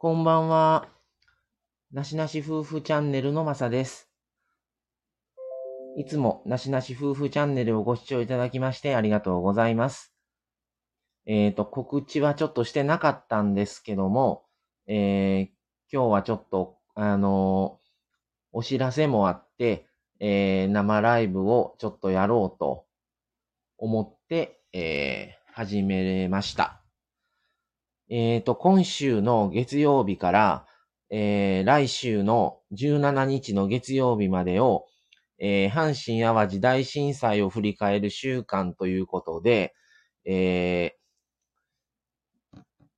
こんばんは。なしなし夫婦チャンネルのまさです。いつもなしなし夫婦チャンネルをご視聴いただきましてありがとうございます。えっ、ー、と、告知はちょっとしてなかったんですけども、えー、今日はちょっと、あのー、お知らせもあって、えー、生ライブをちょっとやろうと思って、えー、始めました。えっ、ー、と、今週の月曜日から、えー、来週の17日の月曜日までを、えー、阪神淡路大震災を振り返る週間ということで、え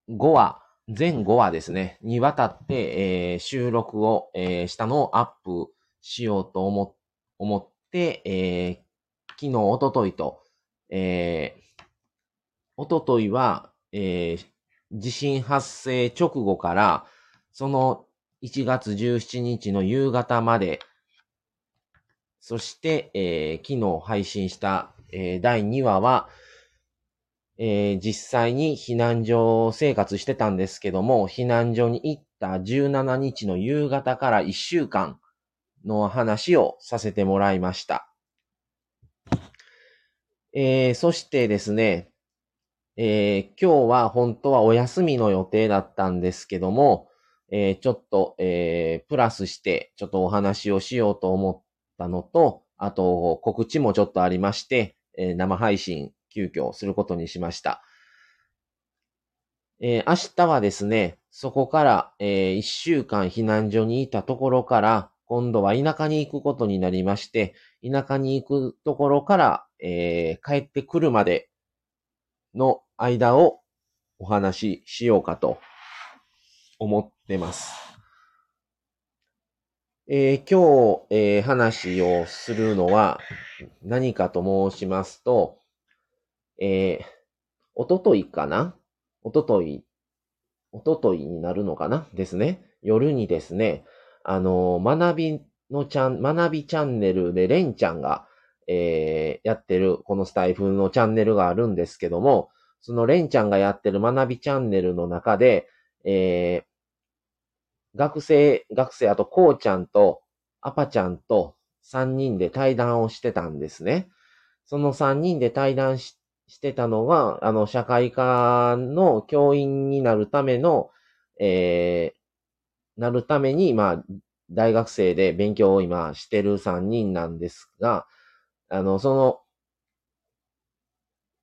ー、5話、全5話ですね、にわたって、えー、収録を、えー、したのをアップしようと思思って、えー、昨日、おとといと、えー、おとといは、えー、地震発生直後から、その1月17日の夕方まで、そして、えー、昨日配信した、えー、第2話は、えー、実際に避難所生活してたんですけども、避難所に行った17日の夕方から1週間の話をさせてもらいました。えー、そしてですね、えー、今日は本当はお休みの予定だったんですけども、えー、ちょっと、えー、プラスして、ちょっとお話をしようと思ったのと、あと、告知もちょっとありまして、え生配信、急遽することにしました。え明日はですね、そこから、え1週間避難所にいたところから、今度は田舎に行くことになりまして、田舎に行くところから、え帰ってくるまでの間をお話ししようかと思ってます。えー、今日、えー、話をするのは何かと申しますと、えー、おとといかな？おととい、おとといになるのかな？ですね。夜にですね、あの、学びのチャン、学びチャンネルでレンちゃんが、えー、やってる、このスタイフのチャンネルがあるんですけども、そのレンちゃんがやってる学びチャンネルの中で、えー、学生、学生、あとこうちゃんとアパちゃんと3人で対談をしてたんですね。その3人で対談ししてたのが、あの、社会科の教員になるための、えー、なるために、まあ、大学生で勉強を今してる3人なんですが、あの、その、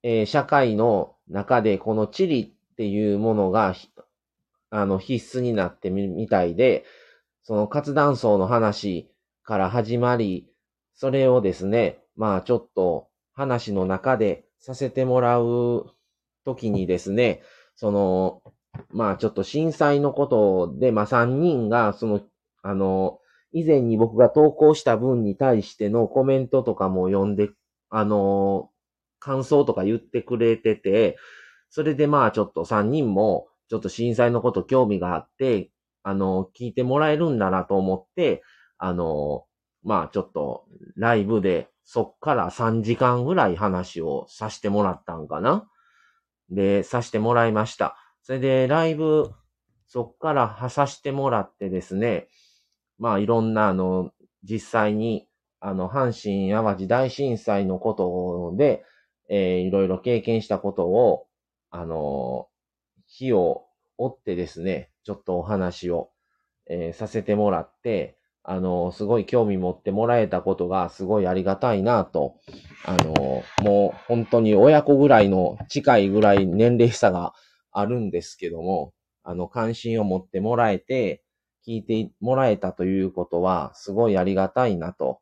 えー、社会の中でこの地理っていうものが、あの、必須になってみ、みたいで、その活断層の話から始まり、それをですね、まあちょっと話の中でさせてもらうときにですね、その、まあちょっと震災のことで、まあ3人が、その、あの、以前に僕が投稿した文に対してのコメントとかも読んで、あの、感想とか言ってくれてて、それでまあちょっと3人もちょっと震災のこと興味があって、あの、聞いてもらえるんだなと思って、あの、まあちょっとライブでそっから3時間ぐらい話をさせてもらったんかな。で、させてもらいました。それでライブ、そっからはさせてもらってですね、まあいろんなあの、実際にあの、阪神淡路大震災のことで、えー、いろいろ経験したことを、あの、日を追ってですね、ちょっとお話を、えー、させてもらって、あの、すごい興味持ってもらえたことがすごいありがたいなと、あの、もう本当に親子ぐらいの近いぐらい年齢差があるんですけども、あの、関心を持ってもらえて、聞いてもらえたということは、すごいありがたいなと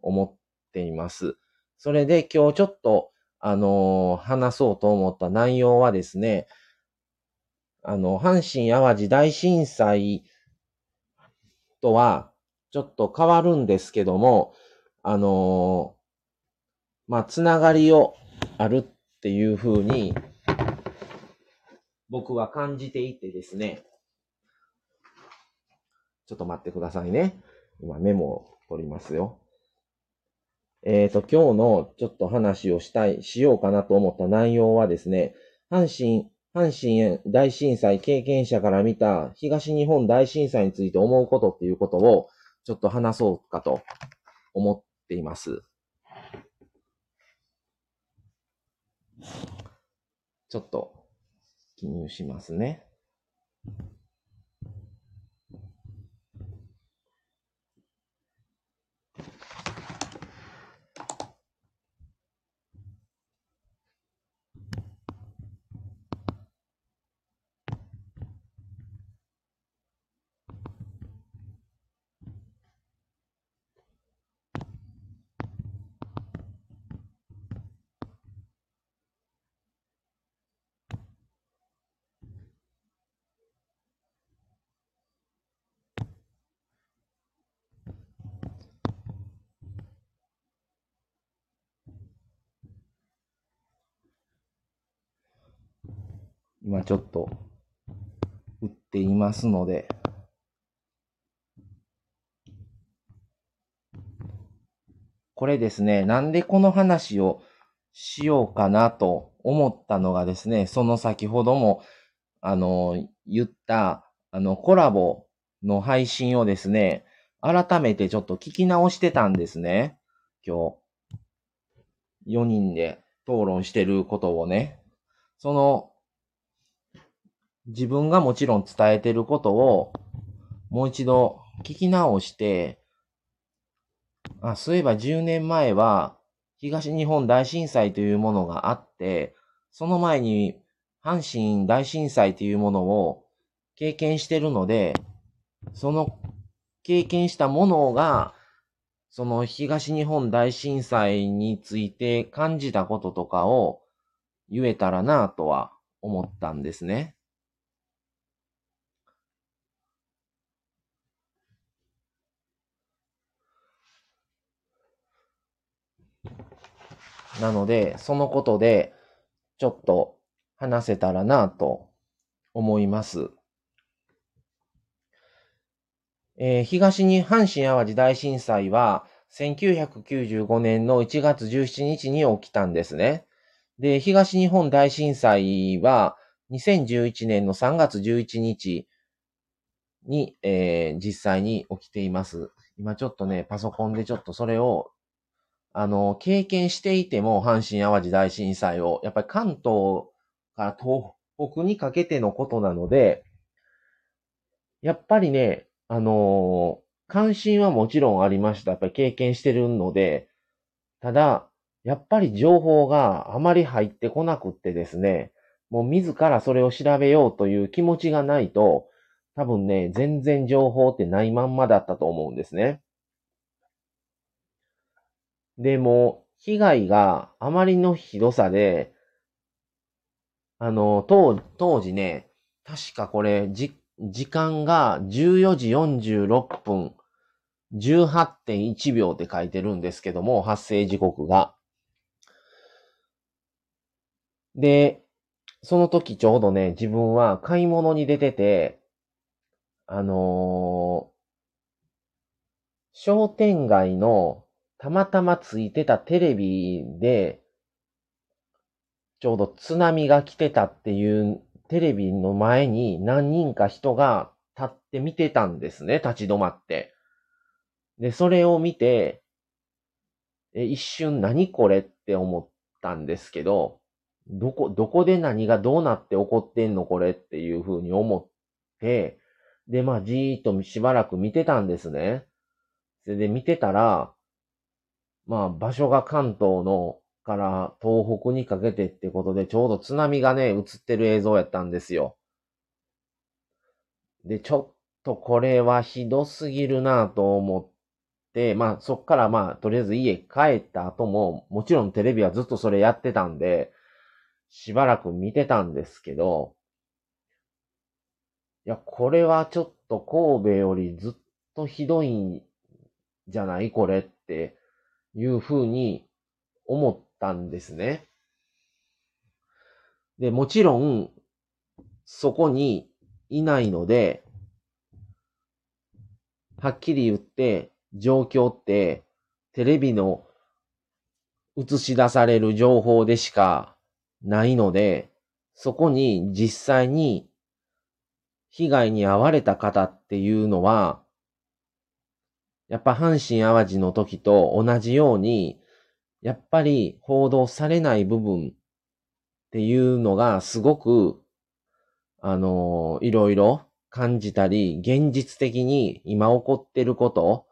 思っています。それで今日ちょっとあの、話そうと思った内容はですね、あの、阪神淡路大震災とはちょっと変わるんですけども、あの、まあ、つながりをあるっていうふうに、僕は感じていてですね、ちょっと待ってくださいね。今メモを取りますよ。えっ、ー、と、今日のちょっと話をしたい、しようかなと思った内容はですね、阪神阪神大震災経験者から見た東日本大震災について思うことっていうことをちょっと話そうかと思っています。ちょっと記入しますね。今ちょっと打っていますので、これですね、なんでこの話をしようかなと思ったのがですね、その先ほども、あの、言った、あの、コラボの配信をですね、改めてちょっと聞き直してたんですね。今日。4人で討論してることをね。その自分がもちろん伝えてることをもう一度聞き直して、あ、そういえば10年前は東日本大震災というものがあって、その前に阪神大震災というものを経験してるので、その経験したものが、その東日本大震災について感じたこととかを言えたらなとは思ったんですね。なので、そのことで、ちょっと話せたらなと思います。えー、東に阪神淡路大震災は、1995年の1月17日に起きたんですね。で、東日本大震災は、2011年の3月11日に、えー、実際に起きています。今ちょっとね、パソコンでちょっとそれをあの、経験していても、阪神淡路大震災を、やっぱり関東から東北にかけてのことなので、やっぱりね、あの関心はもちろんありました。やっぱり経験してるので、ただ、やっぱり情報があまり入ってこなくってですね、もう自らそれを調べようという気持ちがないと、多分ね、全然情報ってないまんまだったと思うんですね。でも、被害があまりのひどさで、あの、当当時ね、確かこれ、じ、時間が14時46分、18.1秒って書いてるんですけども、発生時刻が。で、その時ちょうどね、自分は買い物に出てて、あのー、商店街のたまたまついてたテレビで、ちょうど津波が来てたっていうテレビの前に何人か人が立って見てたんですね、立ち止まって。で、それを見て、え一瞬何これって思ったんですけど、どこ、どこで何がどうなって起こってんのこれっていうふうに思って、で、まあじーっとしばらく見てたんですね。それで見てたら、まあ、場所が関東のから東北にかけてってことで、ちょうど津波がね、映ってる映像やったんですよ。で、ちょっとこれはひどすぎるなと思って、まあ、そっからまあ、とりあえず家帰った後も、もちろんテレビはずっとそれやってたんで、しばらく見てたんですけど、いや、これはちょっと神戸よりずっとひどいんじゃない？これっていうふうに思ったんですね。で、もちろん、そこにいないので、はっきり言って、状況って、テレビの映し出される情報でしかないので、そこに実際に被害に遭われた方っていうのは、やっぱ阪神淡路の時と同じように、やっぱり報道されない部分っていうのがすごく、あの、いろいろ感じたり、現実的に今起こってること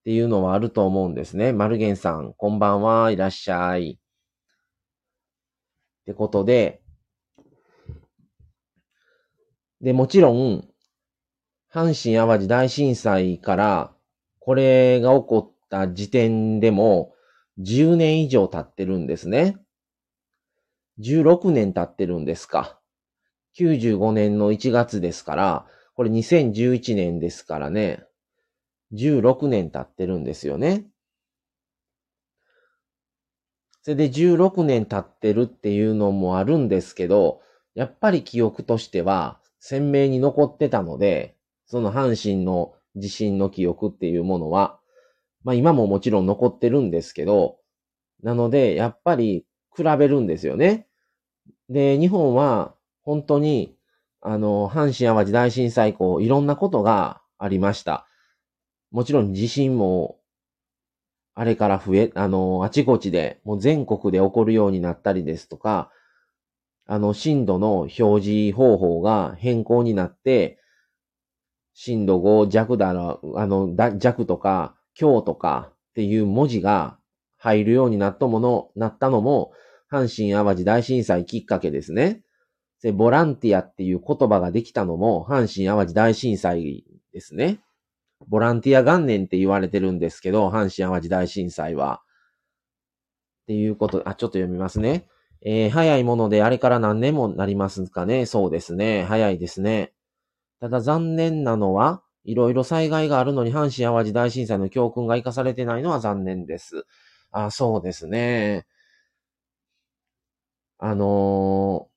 っていうのはあると思うんですね。マルゲンさん、こんばんは、いらっしゃい。ってことで、で、もちろん、阪神淡路大震災から、これが起こった時点でも、10年以上経ってるんですね。16年経ってるんですか。95年の1月ですから、これ2011年ですからね。16年経ってるんですよね。それで16年経ってるっていうのもあるんですけど、やっぱり記憶としては鮮明に残ってたので、その阪神の地震の記憶っていうものは、まあ今ももちろん残ってるんですけど、なので、やっぱり比べるんですよね。で、日本は本当に、あの、阪神淡路大震災以降、いろんなことがありました。もちろん地震も、あれから増え、あの、あちこちで、もう全国で起こるようになったりですとか、あの、震度の表示方法が変更になって、震度5弱だら、あの、弱とか、強とかっていう文字が入るようになったもの、なったのも、阪神淡路大震災きっかけですね。で、ボランティアっていう言葉ができたのも、阪神淡路大震災ですね。ボランティア元年って言われてるんですけど、阪神淡路大震災は。っていうこと、あ、ちょっと読みますね。えー、早いものであれから何年もなりますかね。そうですね。早いですね。ただ残念なのは、いろいろ災害があるのに阪神淡路大震災の教訓が生かされてないのは残念です。あ、そうですね。あの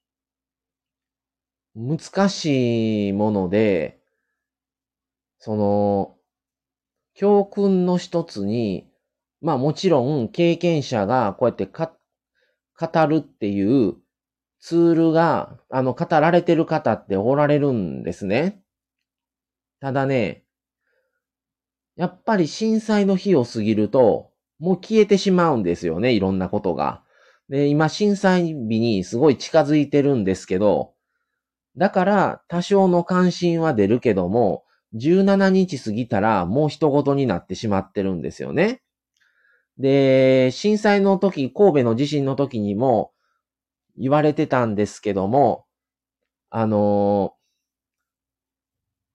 ー、難しいもので、その、教訓の一つに、まあもちろん経験者がこうやって語るっていうツールが、あの、語られてる方っておられるんですね。ただね、やっぱり震災の日を過ぎると、もう消えてしまうんですよね、いろんなことが。で、今震災日にすごい近づいてるんですけど、だから多少の関心は出るけども、17日過ぎたらもう人事になってしまってるんですよね。で、震災の時、神戸の地震の時にも言われてたんですけども、あの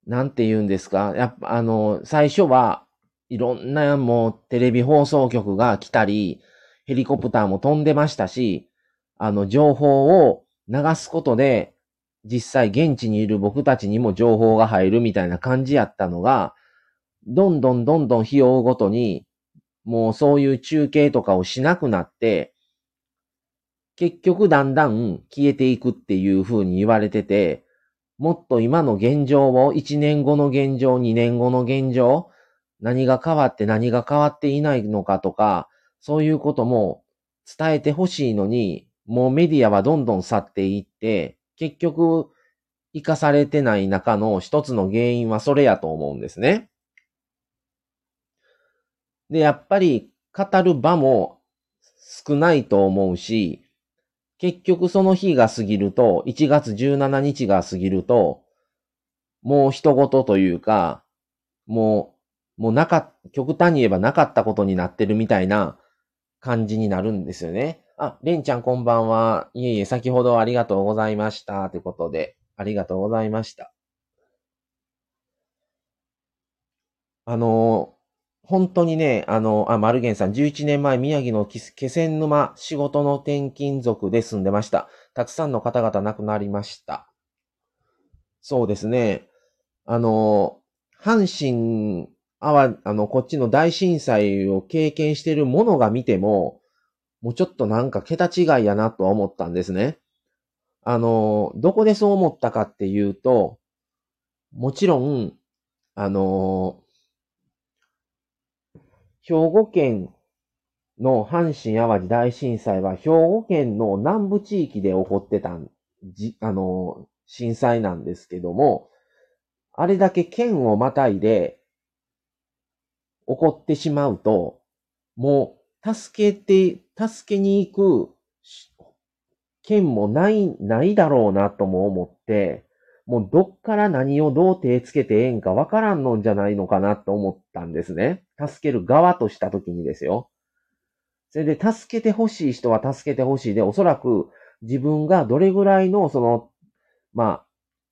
なんて言うんですか？やっぱ、あの、最初はいろんなもうテレビ放送局が来たり、ヘリコプターも飛んでましたし、あの、情報を流すことで、実際現地にいる僕たちにも情報が入るみたいな感じやったのが、どんどんどんどん日を追うごとに、もうそういう中継とかをしなくなって、結局だんだん消えていくっていう風に言われてて、もっと今の現状を、1年後の現状、2年後の現状、何が変わって何が変わっていないのかとか、そういうことも伝えてほしいのに、もうメディアはどんどん去っていって、結局、生かされてない中の一つの原因はそれやと思うんですね。で、やっぱり語る場も少ないと思うし、結局その日が過ぎると、1月17日が過ぎると、もう人事というか、もう、もうなか、極端に言えばなかったことになってるみたいな感じになるんですよね。あ、レンちゃんこんばんは。いえいえ、先ほどありがとうございました。ということで、ありがとうございました。あの、本当にね、あの、あ、マルゲンさん、11年前、宮城の気仙沼、仕事の転勤族で住んでました。たくさんの方々亡くなりました。そうですね。あの、阪神、あわ、あの、こっちの大震災を経験しているものが見ても、もうちょっとなんか桁違いやなとは思ったんですね。あの、どこでそう思ったかっていうと、もちろん、あの、兵庫県の阪神淡路大震災は兵庫県の南部地域で起こってたじ、あの、震災なんですけども、あれだけ県をまたいで起こってしまうと、もう助けて、助けに行く県もない、ないだろうなとも思って、もうどっから何をどう手つけてええんかわからんのんじゃないのかなと思ったんですね。助ける側としたときにですよ。それで助けてほしい人は助けてほしいで、おそらく自分がどれぐらいの、その、まあ、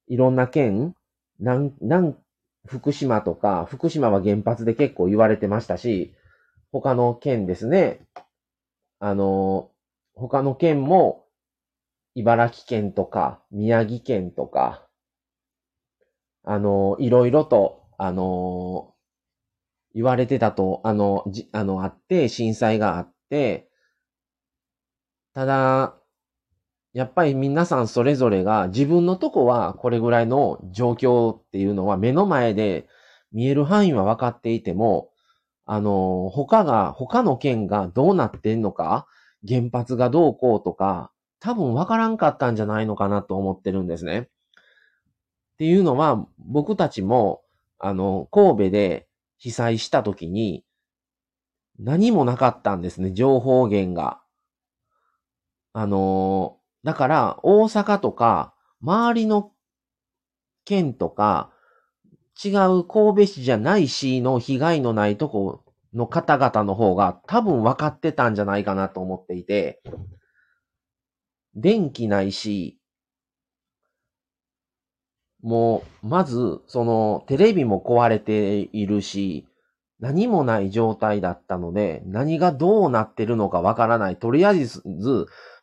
いろんな県、なん、なん、福島とか、福島は原発で結構言われてましたし、他の県ですね。あの、他の県も、茨城県とか、宮城県とか、あの、いろいろと、あの、言われてたと、あの、じ、あの、あって、震災があって、ただ、やっぱり皆さんそれぞれが自分のとこはこれぐらいの状況っていうのは目の前で見える範囲は分かっていても、あの、他が、他の県がどうなってんのか、原発がどうこうとか、多分分からんかったんじゃないのかなと思ってるんですね。っていうのは、僕たちも、あの、神戸で被災した時に、何もなかったんですね、情報源が。あのだから、大阪とか、周りの県とか、違う神戸市じゃない市の被害のないとこの方々の方が多分分かってたんじゃないかなと思っていて、電気ないし、もう、まず、その、テレビも壊れているし、何もない状態だったので、何がどうなってるのかわからない。とりあえず、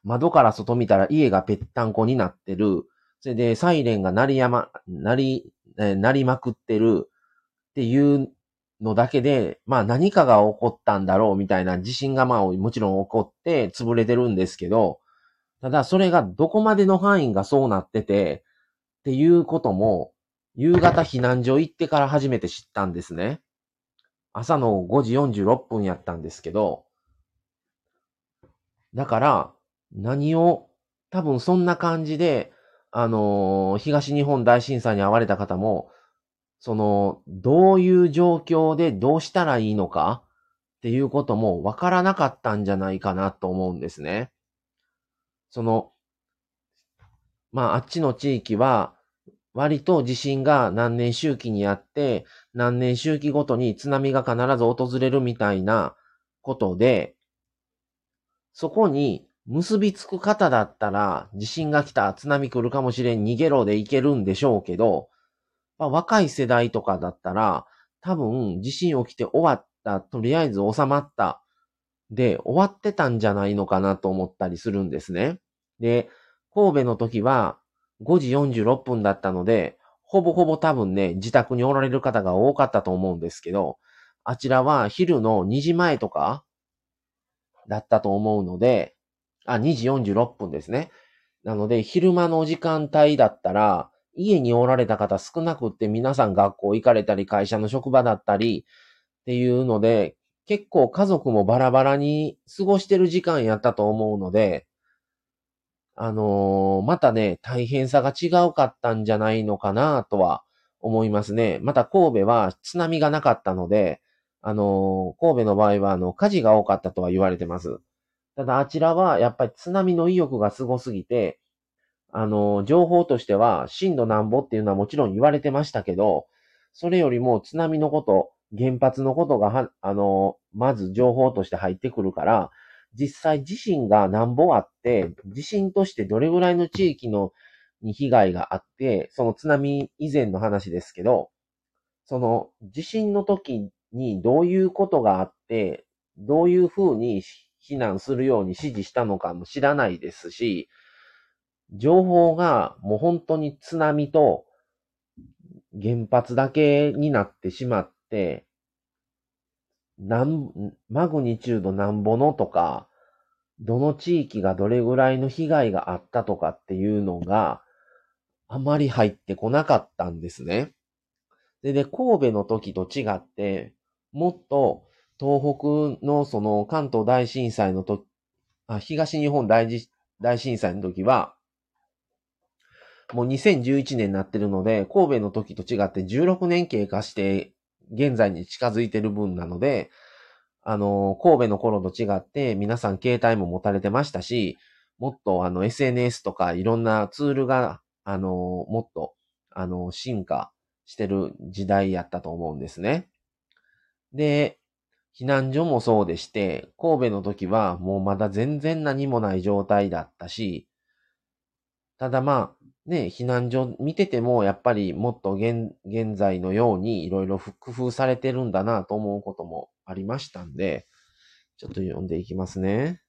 窓から外見たら家がぺったんこになってる。それで、サイレンが鳴りやま、鳴り、え鳴りまくってるっていうのだけで、まあ何かが起こったんだろうみたいな地震がまあもちろん起こって潰れてるんですけど、ただそれがどこまでの範囲がそうなってて、っていうことも、夕方避難所行ってから初めて知ったんですね。朝の5時46分やったんですけど、だから、何を、多分そんな感じで、あのー、東日本大震災に遭われた方も、その、どういう状況でどうしたらいいのかっていうこともわからなかったんじゃないかなと思うんですね。その、まあ、あっちの地域は、割と地震が何年周期にあって、何年周期ごとに津波が必ず訪れるみたいなことで、そこに結びつく方だったら、地震が来た、津波来るかもしれん、逃げろでいけるんでしょうけど、まあ、若い世代とかだったら、多分、地震起きて終わった、とりあえず収まった、で、終わってたんじゃないのかなと思ったりするんですね。で、神戸の時は5時46分だったので、ほぼほぼ多分ね、自宅におられる方が多かったと思うんですけど、あちらは昼の2時前とかだったと思うので、あ、2時46分ですね。なので、昼間の時間帯だったら、家におられた方少なくって皆さん学校行かれたり、会社の職場だったりっていうので、結構家族もバラバラに過ごしてる時間やったと思うので、あのー、またね、大変さが違うかったんじゃないのかなとは思いますね。また神戸は津波がなかったので、あのー、神戸の場合はあの火事が多かったとは言われてます。ただあちらはやっぱり津波の意欲がすごすぎて、あのー、情報としては震度なんぼっていうのはもちろん言われてましたけど、それよりも津波のこと、原発のことが、あのまず情報として入ってくるから、実際地震が何ぼあって、地震としてどれぐらいの地域のに被害があって、その津波以前の話ですけど、その地震の時にどういうことがあって、どういうふうに避難するように指示したのかも知らないですし、情報がもう本当に津波と原発だけになってしまって、なん、マグニチュードなんぼのとか、どの地域がどれぐらいの被害があったとかっていうのが、あまり入ってこなかったんですね。で、で、神戸の時と違って、もっと東北のその関東大震災の時、あ東日本大大震災の時は、もう2011年になってるので、神戸の時と違って16年経過して、現在に近づいてる分なので、あの、神戸の頃と違って皆さん携帯も持たれてましたし、もっとあの SNS とかいろんなツールが、あの、もっと、あの、進化してる時代やったと思うんですね。で、避難所もそうでして、神戸の時はもうまだ全然何もない状態だったし、ただまあ、ね、避難所見てても、やっぱりもっと現現在のようにいろいろ工夫されてるんだなと思うこともありましたんで、ちょっと読んでいきますね。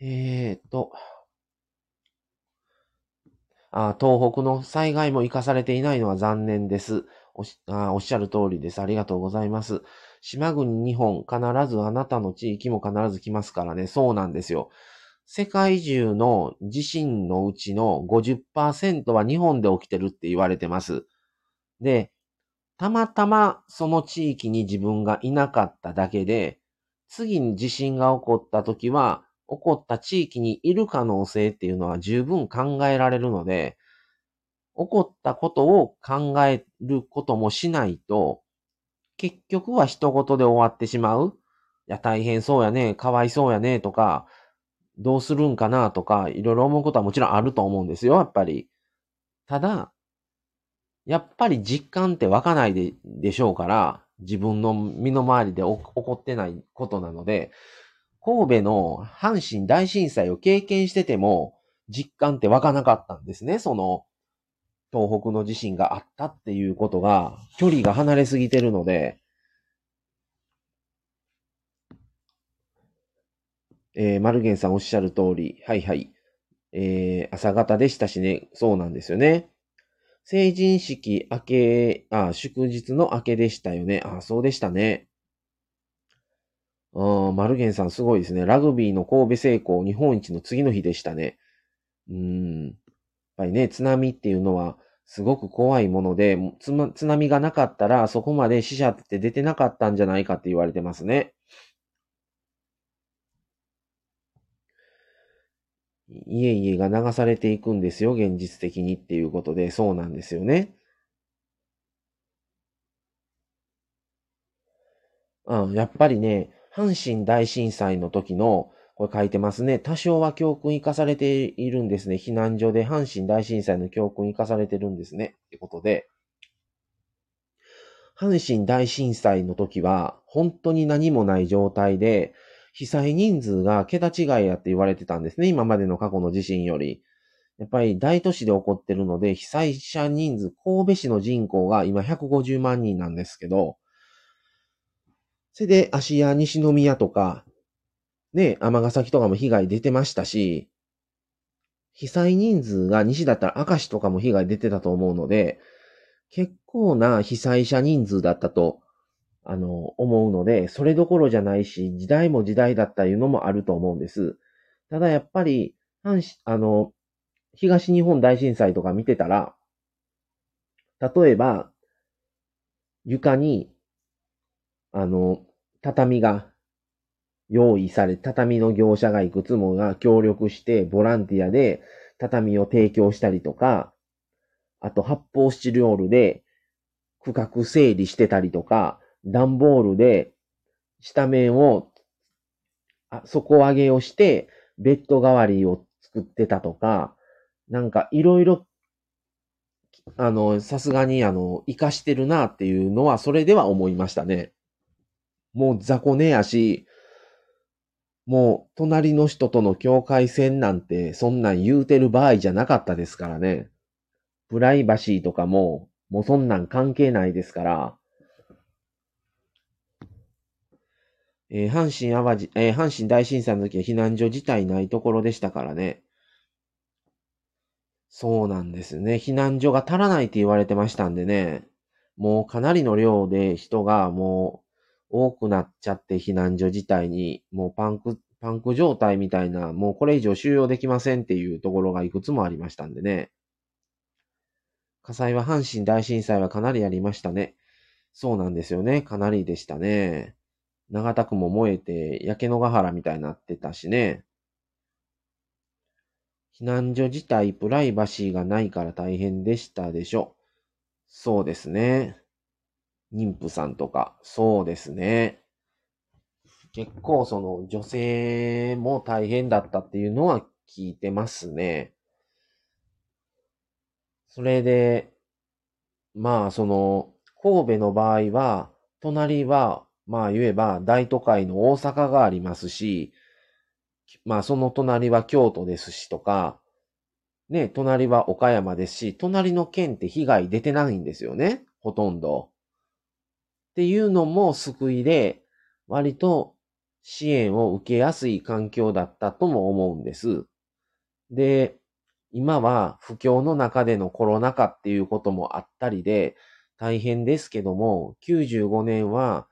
えーと、あ東北の災害も活かされていないのは残念です。おしあおっしゃる通りです。ありがとうございます。島国日本、必ずあなたの地域も必ず来ますからね。そうなんですよ。世界中の地震のうちの50%は日本で起きてるって言われてます。で、たまたまその地域に自分がいなかっただけで、次に地震が起こった時は、起こった地域にいる可能性っていうのは十分考えられるので、起こったことを考えることもしないと、結局は一言で終わってしまう。いや、大変そうやね、かわいそうやね、とか、どうするんかなとか、いろいろ思うことはもちろんあると思うんですよ、やっぱり。ただ、やっぱり実感って湧かないででしょうから、自分の身の回りで起こってないことなので、神戸の阪神大震災を経験してても、実感って湧かなかったんですね。その、東北の地震があったっていうことが、距離が離れすぎてるので、えー、マルゲンさんおっしゃる通り、はいはい。えー、朝方でしたしね、そうなんですよね。成人式明け、あ、祝日の明けでしたよね。あ、そうでしたね。あマルゲンさんすごいですね。ラグビーの神戸成功日本一の次の日でしたね。うん。やっぱりね、津波っていうのはすごく怖いもので、津波がなかったらそこまで死者って出てなかったんじゃないかって言われてますね。家々が流されていくんですよ、現実的にっていうことで、そうなんですよね。うん、やっぱりね、阪神大震災の時の、これ書いてますね。多少は教訓生かされているんですね。避難所で阪神大震災の教訓生かされてるんですね。ってことで。阪神大震災の時は、本当に何もない状態で、被災人数が桁違いやって言われてたんですね。今までの過去の地震より。やっぱり大都市で起こってるので、被災者人数、神戸市の人口が今150万人なんですけど、それで芦屋西宮とか、ね、尼崎とかも被害出てましたし、被災人数が西だったら明石とかも被害出てたと思うので、結構な被災者人数だったとあの、思うので、それどころじゃないし、時代も時代だったいうのもあると思うんです。ただやっぱり、阪神、あの、東日本大震災とか見てたら、例えば、床に、あの、畳が用意され、畳の業者がいくつもが協力して、ボランティアで畳を提供したりとか、あと発泡スチロールで区画整理してたりとか、段ボールで下面を、あ底上げをして、ベッド代わりを作ってたとか、なんかいろいろ、あの、さすがにあの、活かしてるなっていうのは、それでは思いましたね。もう雑魚寝やし、もう隣の人との境界線なんてそんなん言うてる場合じゃなかったですからね。プライバシーとかも、もうそんなん関係ないですから、えー、阪神淡路、えー、阪神大震災の時は避難所自体ないところでしたからね。そうなんですね。避難所が足らないって言われてましたんでね。もうかなりの量で人がもう多くなっちゃって避難所自体にもうパンク、パンク状態みたいな、もうこれ以上収容できませんっていうところがいくつもありましたんでね。火災は阪神大震災はかなりありましたね。そうなんですよね。かなりでしたね。長田区も燃えて、焼け野ヶ原みたいになってたしね。避難所自体プライバシーがないから大変でしたでしょ。そうですね。妊婦さんとか、そうですね。結構その女性も大変だったっていうのは聞いてますね。それで、まあその、神戸の場合は、隣は、まあ言えば大都会の大阪がありますし、まあその隣は京都ですしとか、ね、隣は岡山ですし、隣の県って被害出てないんですよね、ほとんど。っていうのも救いで、割と支援を受けやすい環境だったとも思うんです。で、今は不況の中でのコロナ禍っていうこともあったりで大変ですけども、95年は、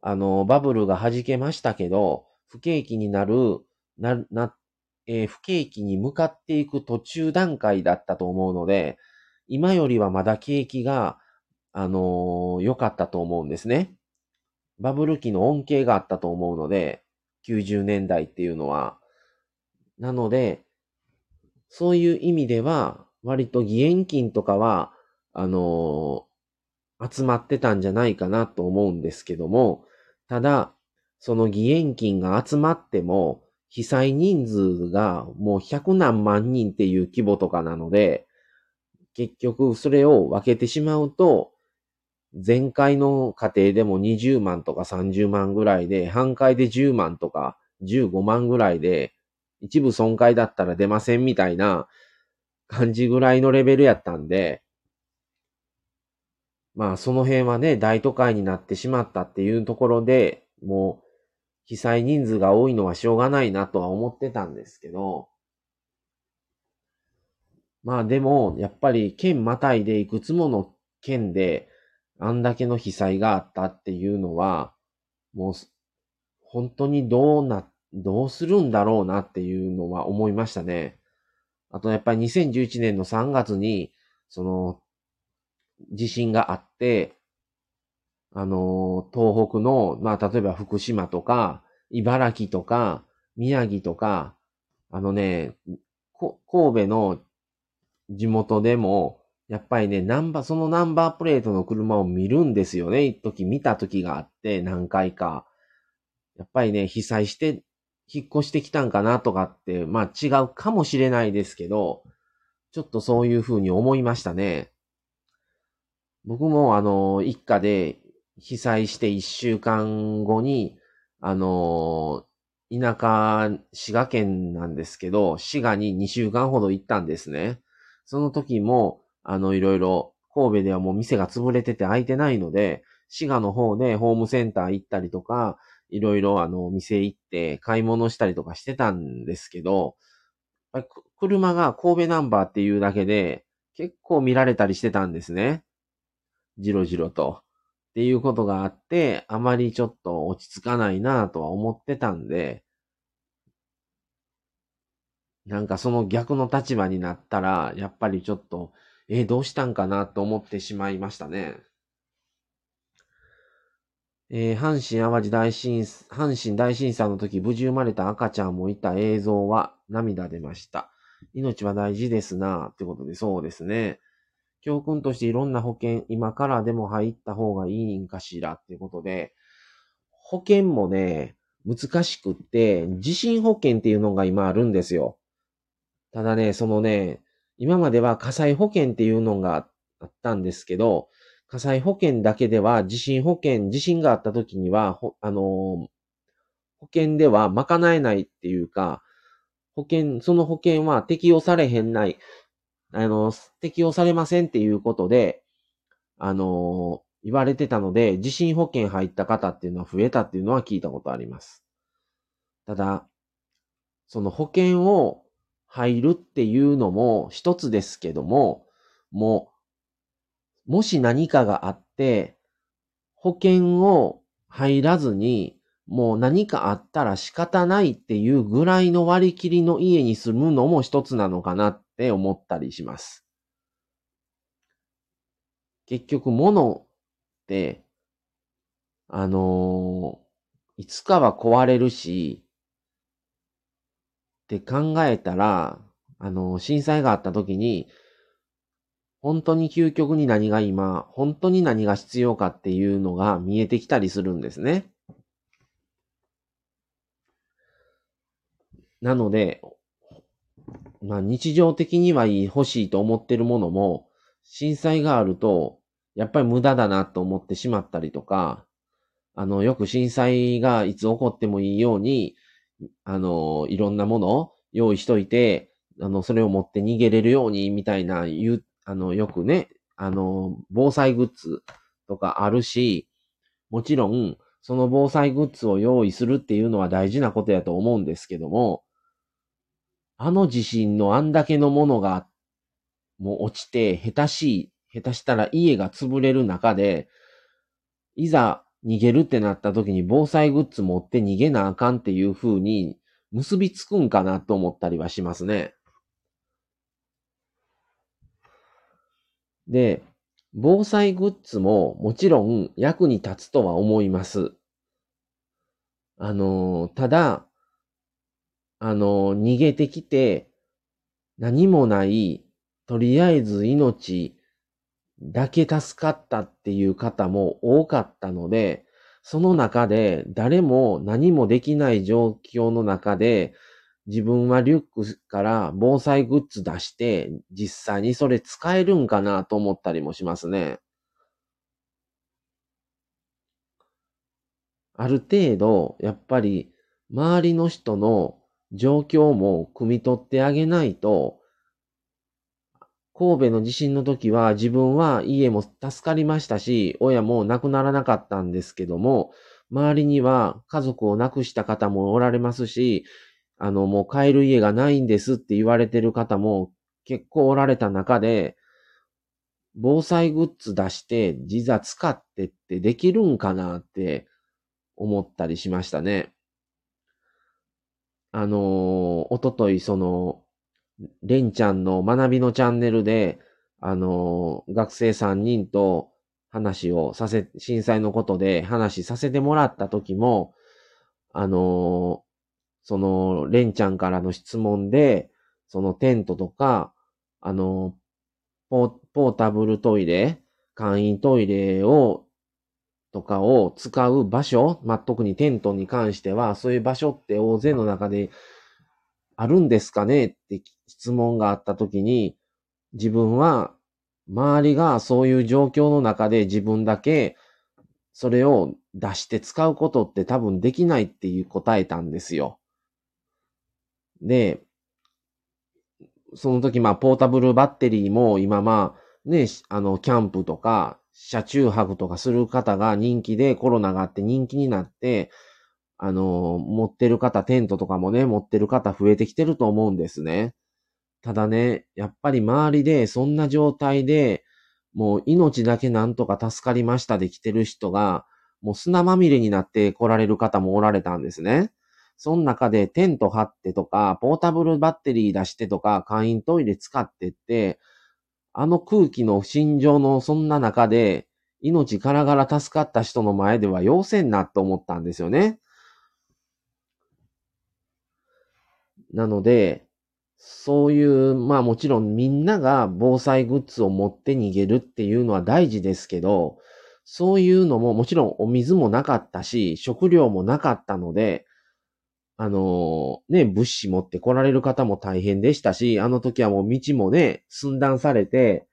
あの、バブルが弾けましたけど、不景気になる、な、な、えー、不景気に向かっていく途中段階だったと思うので、今よりはまだ景気が、あのー、良かったと思うんですね。バブル期の恩恵があったと思うので、90年代っていうのは。なので、そういう意味では、割と義援金とかは、あのー、集まってたんじゃないかなと思うんですけども、ただ、その義援金が集まっても、被災人数がもう100何万人っていう規模とかなので、結局それを分けてしまうと、前回の家庭でも20万とか30万ぐらいで、半壊で10万とか15万ぐらいで、一部損壊だったら出ませんみたいな感じぐらいのレベルやったんで、まあその辺はね、大都会になってしまったっていうところで、もう被災人数が多いのはしょうがないなとは思ってたんですけど、まあでも、やっぱり県またいでいくつもの県であんだけの被災があったっていうのは、もう、本当にどうな、どうするんだろうなっていうのは思いましたね。あとやっぱり2011年の3月に、その、地震があって、あの、東北の、まあ例えば福島とか、茨城とか、宮城とか、あのね、神戸の地元でも、やっぱりね、ナンバー、そのナンバープレートの車を見るんですよね。一時見た時があって、何回か。やっぱりね、被災して、引っ越してきたんかなとかって、まあ違うかもしれないですけど、ちょっとそういうふうに思いましたね。僕もあの、一家で被災して一週間後に、あの、田舎、滋賀県なんですけど、滋賀に2週間ほど行ったんですね。その時も、あの、いろいろ、神戸ではもう店が潰れてて開いてないので、滋賀の方でホームセンター行ったりとか、いろいろあの、店行って買い物したりとかしてたんですけど、車が神戸ナンバーっていうだけで、結構見られたりしてたんですね。じろじろと。っていうことがあって、あまりちょっと落ち着かないなぁとは思ってたんで、なんかその逆の立場になったら、やっぱりちょっと、え、どうしたんかなと思ってしまいましたね。えー、阪神淡路大震、阪神大震災の時無事生まれた赤ちゃんもいた映像は涙出ました。命は大事ですなってことでそうですね。教訓としていろんな保険、今からでも入った方がいいんかしらっていうことで、保険もね、難しくって、地震保険っていうのが今あるんですよ。ただね、そのね、今までは火災保険っていうのがあったんですけど、火災保険だけでは地震保険、地震があった時には、あの、保険では賄えないっていうか、保険、その保険は適用されへんない、あの、適用されませんっていうことで、あの、言われてたので、地震保険入った方っていうのは増えたっていうのは聞いたことあります。ただ、その保険を入るっていうのも一つですけども、もう、もし何かがあって、保険を入らずに、もう何かあったら仕方ないっていうぐらいの割り切りの家に住むのも一つなのかなっって思ったりします。結局物って、あのー、いつかは壊れるし、って考えたら、あの、震災があった時に、本当に究極に何が今、本当に何が必要かっていうのが見えてきたりするんですね。なので、まあ日常的にはいい欲しいと思ってるものも、震災があると、やっぱり無駄だなと思ってしまったりとか、あの、よく震災がいつ起こってもいいように、あの、いろんなものを用意しといて、あの、それを持って逃げれるように、みたいな、言う、あの、よくね、あの、防災グッズとかあるし、もちろん、その防災グッズを用意するっていうのは大事なことやと思うんですけども、あの地震のあんだけのものが、もう落ちて、下手しい、下手したら家が潰れる中で、いざ逃げるってなった時に防災グッズ持って逃げなあかんっていう風に結びつくんかなと思ったりはしますね。で、防災グッズももちろん役に立つとは思います。あの、ただ、あの、逃げてきて、何もない、とりあえず命だけ助かったっていう方も多かったので、その中で誰も何もできない状況の中で、自分はリュックから防災グッズ出して、実際にそれ使えるんかなと思ったりもしますね。ある程度、やっぱり、周りの人の状況も汲み取ってあげないと、神戸の地震の時は自分は家も助かりましたし、親も亡くならなかったんですけども、周りには家族を亡くした方もおられますし、あの、もう帰る家がないんですって言われてる方も結構おられた中で、防災グッズ出して、自座使ってってできるんかなって思ったりしましたね。あのー、おととい、その、レンちゃんの学びのチャンネルで、あのー、学生3人と話をさせ、震災のことで話させてもらった時も、あのー、その、レンちゃんからの質問で、そのテントとか、あのポ、ポータブルトイレ、簡易トイレをとかを使う場所、まあ、特にテントに関しては、そういう場所って大勢の中であるんですかねって質問があったときに、自分は周りがそういう状況の中で自分だけそれを出して使うことって多分できないっていう答えたんですよ。で、その時まあポータブルバッテリーも今まあね、あのキャンプとか車中泊とかする方が人気でコロナがあって人気になって、あの、持ってる方、テントとかもね、持ってる方増えてきてると思うんですね。ただね、やっぱり周りでそんな状態で、もう命だけなんとか助かりましたで来てる人が、もう砂まみれになって来られる方もおられたんですね。その中でテント張ってとか、ポータブルバッテリー出してとか、簡易トイレ使ってって、あの空気の心情のそんな中で、命からがら助かった人の前では要せんなと思ったんですよね。なので、そういう、まあもちろんみんなが防災グッズを持って逃げるっていうのは大事ですけど、そういうのももちろんお水もなかったし、食料もなかったので、あのー、ね、物資持って来られる方も大変でしたし、あの時はもう道もね、寸断されて、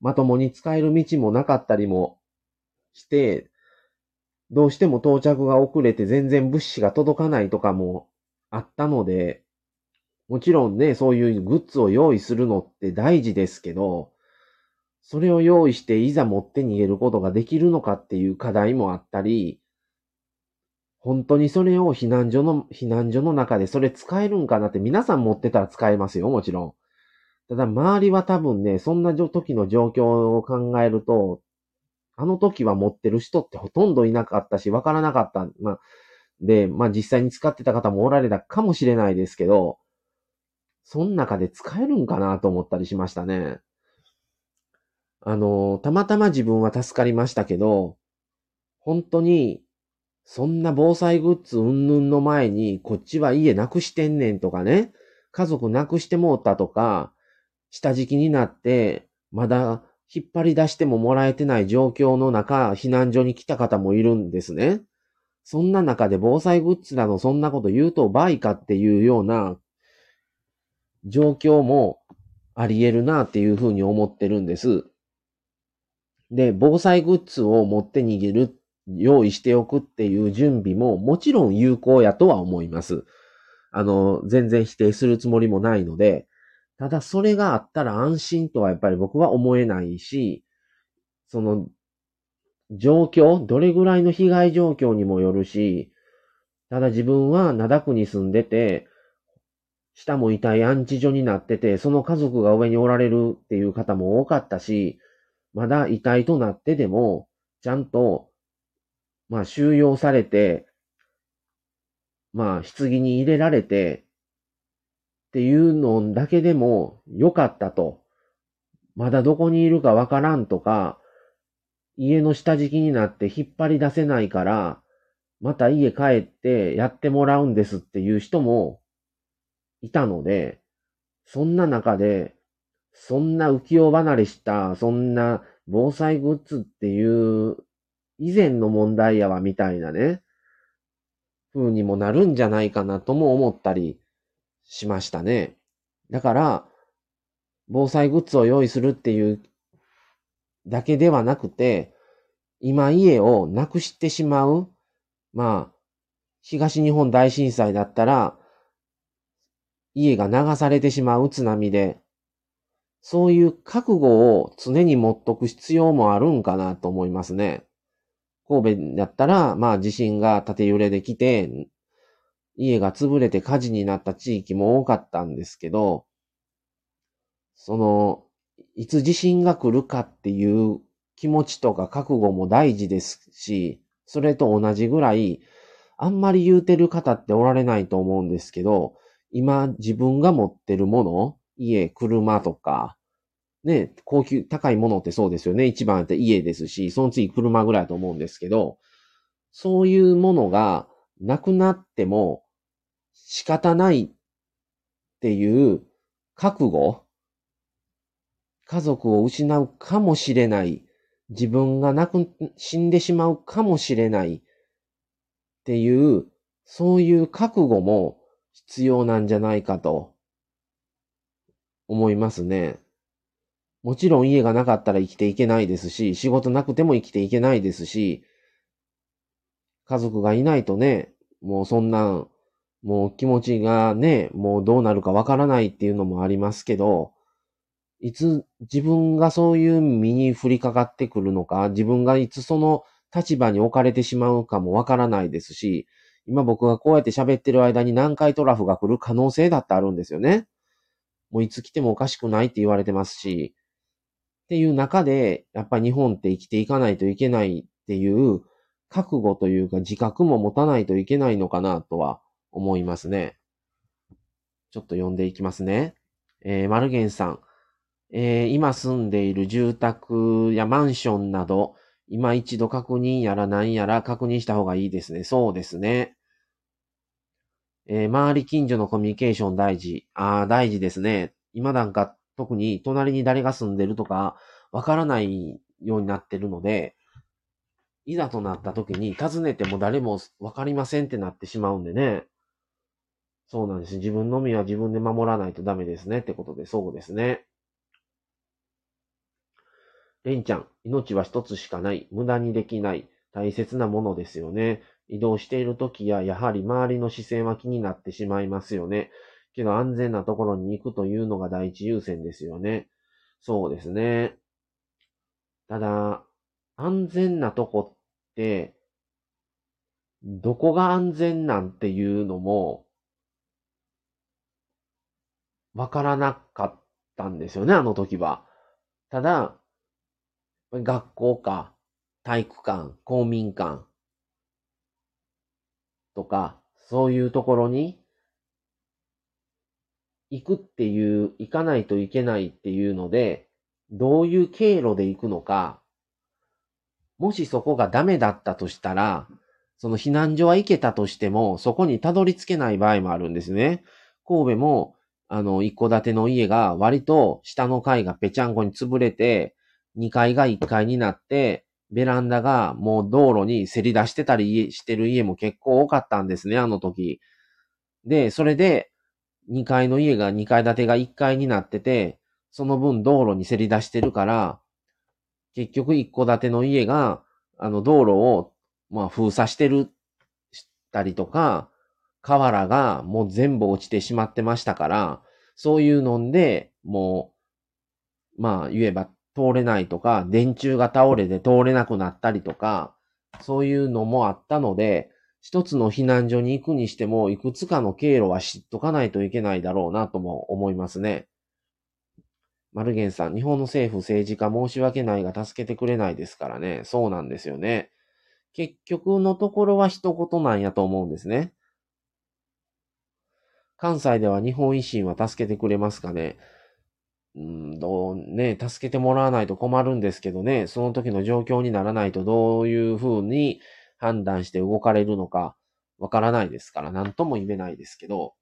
まともに使える道もなかったりもして、どうしても到着が遅れて全然物資が届かないとかもあったので、もちろんね、そういうグッズを用意するのって大事ですけど、それを用意していざ持って逃げることができるのかっていう課題もあったり、本当にそれを避難所の、避難所の中でそれ使えるんかなって皆さん持ってたら使えますよ、もちろん。ただ周りは多分ね、そんな時の状況を考えると、あの時は持ってる人ってほとんどいなかったし、わからなかった。まあ、で、まあ実際に使ってた方もおられたかもしれないですけど、その中で使えるんかなと思ったりしましたね。あの、たまたま自分は助かりましたけど、本当にそんな防災グッズうんぬんの前に、こっちは家なくしてんねんとかね、家族亡くしてもうたとか、下敷きになって、まだ引っ張り出してももらえてない状況の中、避難所に来た方もいるんですね。そんな中で防災グッズなどそんなこと言うと倍かっていうような状況もあり得るなっていうふうに思ってるんです。で、防災グッズを持って逃げる、用意しておくっていう準備ももちろん有効やとは思います。あの、全然否定するつもりもないので、ただそれがあったら安心とはやっぱり僕は思えないし、その、状況、どれぐらいの被害状況にもよるし、ただ自分は灘区に住んでて、下も痛い安置所になってて、その家族が上におられるっていう方も多かったし、まだ遺体となってでも、ちゃんと、まあ収容されて、まあ棺に入れられて、っていうのだけでも良かったと。まだどこにいるかわからんとか、家の下敷きになって引っ張り出せないから、また家帰ってやってもらうんですっていう人もいたので、そんな中で、そんな浮世離れした、そんな防災グッズっていう以前の問題やわみたいなね、風にもなるんじゃないかなとも思ったりしましたね。だから、防災グッズを用意するっていうだけではなくて、今家をなくしてしまう。まあ、東日本大震災だったら、家が流されてしまう津波で、そういう覚悟を常に持っとく必要もあるんかなと思いますね。神戸だったら、まあ地震が縦揺れで来て、家が潰れて火事になった地域も多かったんですけど、その、いつ地震が来るかっていう気持ちとか覚悟も大事ですし、それと同じぐらい、あんまり言うてる方っておられないと思うんですけど、今自分が持ってるもの、家、車とか、ね、高級、高いものってそうですよね。一番って家ですし、その次車ぐらいだと思うんですけど、そういうものがなくなっても仕方ないっていう覚悟、家族を失うかもしれない、自分が亡く、死んでしまうかもしれないっていう、そういう覚悟も必要なんじゃないかと思いますね。もちろん家がなかったら生きていけないですし、仕事なくても生きていけないですし、家族がいないとね、もうそんな、もう気持ちがね、もうどうなるかわからないっていうのもありますけど、いつ自分がそういう身に降りかかってくるのか、自分がいつその立場に置かれてしまうかもわからないですし、今僕がこうやって喋ってる間に南海トラフが来る可能性だってあるんですよね。もういつ来てもおかしくないって言われてますし、っていう中で、やっぱり日本って生きていかないといけないっていう覚悟というか自覚も持たないといけないのかなとは思いますね。ちょっと読んでいきますね。えー、マルゲンさん。えー、今住んでいる住宅やマンションなど、今一度確認やら何やら確認した方がいいですね。そうですね。えー、周り近所のコミュニケーション大事。ああ、大事ですね。今なんか特に隣に誰が住んでるとかわからないようになってるので、いざとなった時に尋ねても誰もわかりませんってなってしまうんでね。そうなんです。自分の身は自分で守らないとダメですねってことで、そうですね。レンちゃん、命は一つしかない。無駄にできない。大切なものですよね。移動している時や、やはり周りの視線は気になってしまいますよね。けど安全なところに行くというのが第一優先ですよね。そうですね。ただ、安全なとこって、どこが安全なんていうのも、わからなかったんですよね、あの時は。ただ、学校か、体育館、公民館とか、そういうところに行くっていう、行かないといけないっていうので、どういう経路で行くのか、もしそこがダメだったとしたら、その避難所は行けたとしても、そこにたどり着けない場合もあるんですね。神戸も、あの、一戸建ての家が割と下の階がぺちゃんこに潰れて、2階が1階になって、ベランダがもう道路にせり出してたりしてる家も結構多かったんですね、あの時。で、それで、2階の家が2階建てが1階になってて、その分道路にせり出してるから、結局一戸建ての家が、あの道路を、まあ封鎖してる、したりとか、瓦がもう全部落ちてしまってましたから、そういうので、もう、まあ言えば通れないとか、電柱が倒れて通れなくなったりとか、そういうのもあったので、一つの避難所に行くにしても、いくつかの経路は知っとかないといけないだろうなとも思いますね。マルゲンさん、日本の政府政治家申し訳ないが助けてくれないですからね。そうなんですよね。結局のところは一言なんやと思うんですね。関西では日本維新は助けてくれますかね。うん、どうね、助けてもらわないと困るんですけどね、その時の状況にならないとどういうふうに判断して動かれるのかわからないですから、なんとも言えないですけど、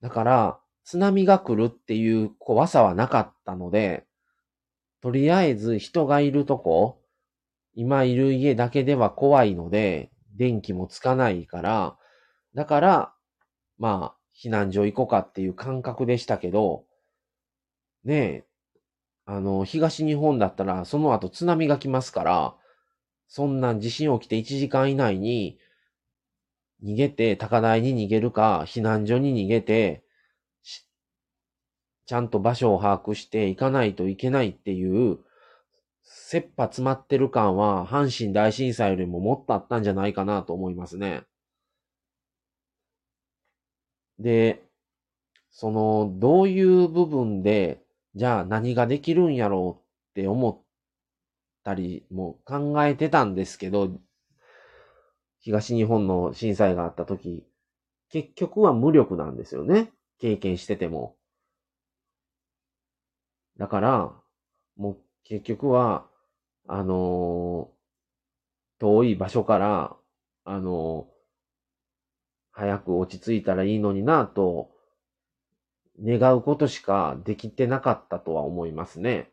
だから、津波が来るっていう怖さはなかったので、とりあえず人がいるとこ、今いる家だけでは怖いので、電気もつかないから、だから、まあ、避難所行こうかっていう感覚でしたけど、ねえ、あの、東日本だったら、その後津波が来ますから、そんなん地震起きて1時間以内に逃げて、高台に逃げるか、避難所に逃げて、ちゃんと場所を把握していかないといけないっていう、切羽詰まってる感は、阪神大震災よりももっとあったんじゃないかなと思いますね。で、その、どういう部分で、じゃあ何ができるんやろうって思ったりも考えてたんですけど、東日本の震災があった時、結局は無力なんですよね。経験してても。だから、もう結局は、あのー、遠い場所から、あのー、早く落ち着いたらいいのになと、願うことしかできてなかったとは思いますね。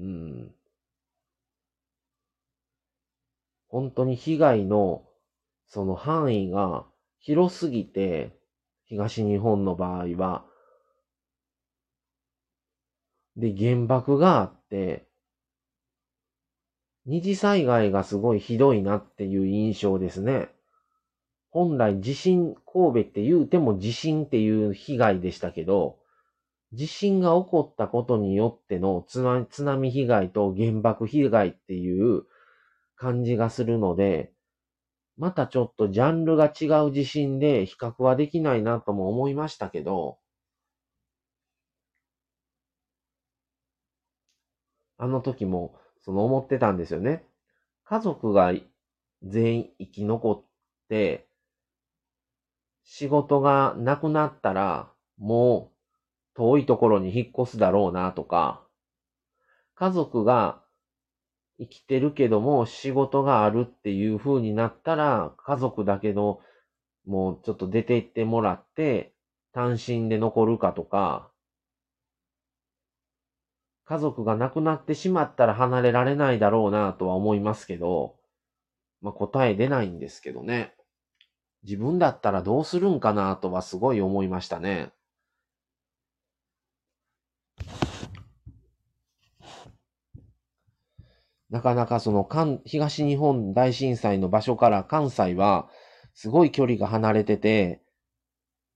うん。本当に被害のその範囲が広すぎて、東日本の場合は。で、原爆があって、二次災害がすごいひどいなっていう印象ですね。本来地震、神戸って言うても地震っていう被害でしたけど、地震が起こったことによっての津波被害と原爆被害っていう感じがするので、またちょっとジャンルが違う地震で比較はできないなとも思いましたけど、あの時も、その思ってたんですよね。家族が全員生き残って、仕事がなくなったら、もう遠いところに引っ越すだろうなとか、家族が生きてるけども仕事があるっていう風になったら、家族だけの、もうちょっと出て行ってもらって、単身で残るかとか、家族が亡くなってしまったら離れられないだろうなとは思いますけど、まあ、答え出ないんですけどね。自分だったらどうするんかなとはすごい思いましたね。なかなかその関、東日本大震災の場所から関西は、すごい距離が離れてて、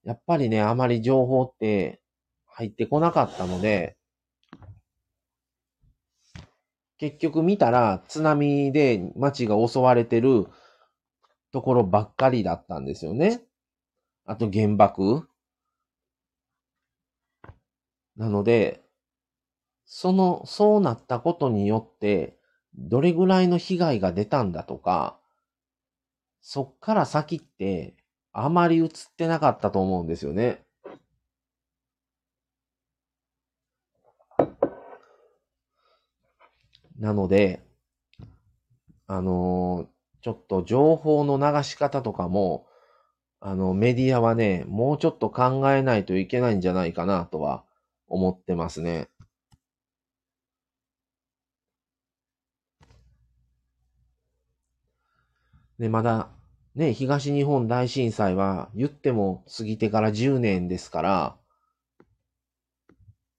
やっぱりね、あまり情報って入ってこなかったので、結局見たら津波で街が襲われてるところばっかりだったんですよね。あと原爆。なので、その、そうなったことによって、どれぐらいの被害が出たんだとか、そっから先って、あまり映ってなかったと思うんですよね。なので、あのー、ちょっと情報の流し方とかも、あの、メディアはね、もうちょっと考えないといけないんじゃないかなとは思ってますね。で、まだ、ね、東日本大震災は言っても過ぎてから10年ですから、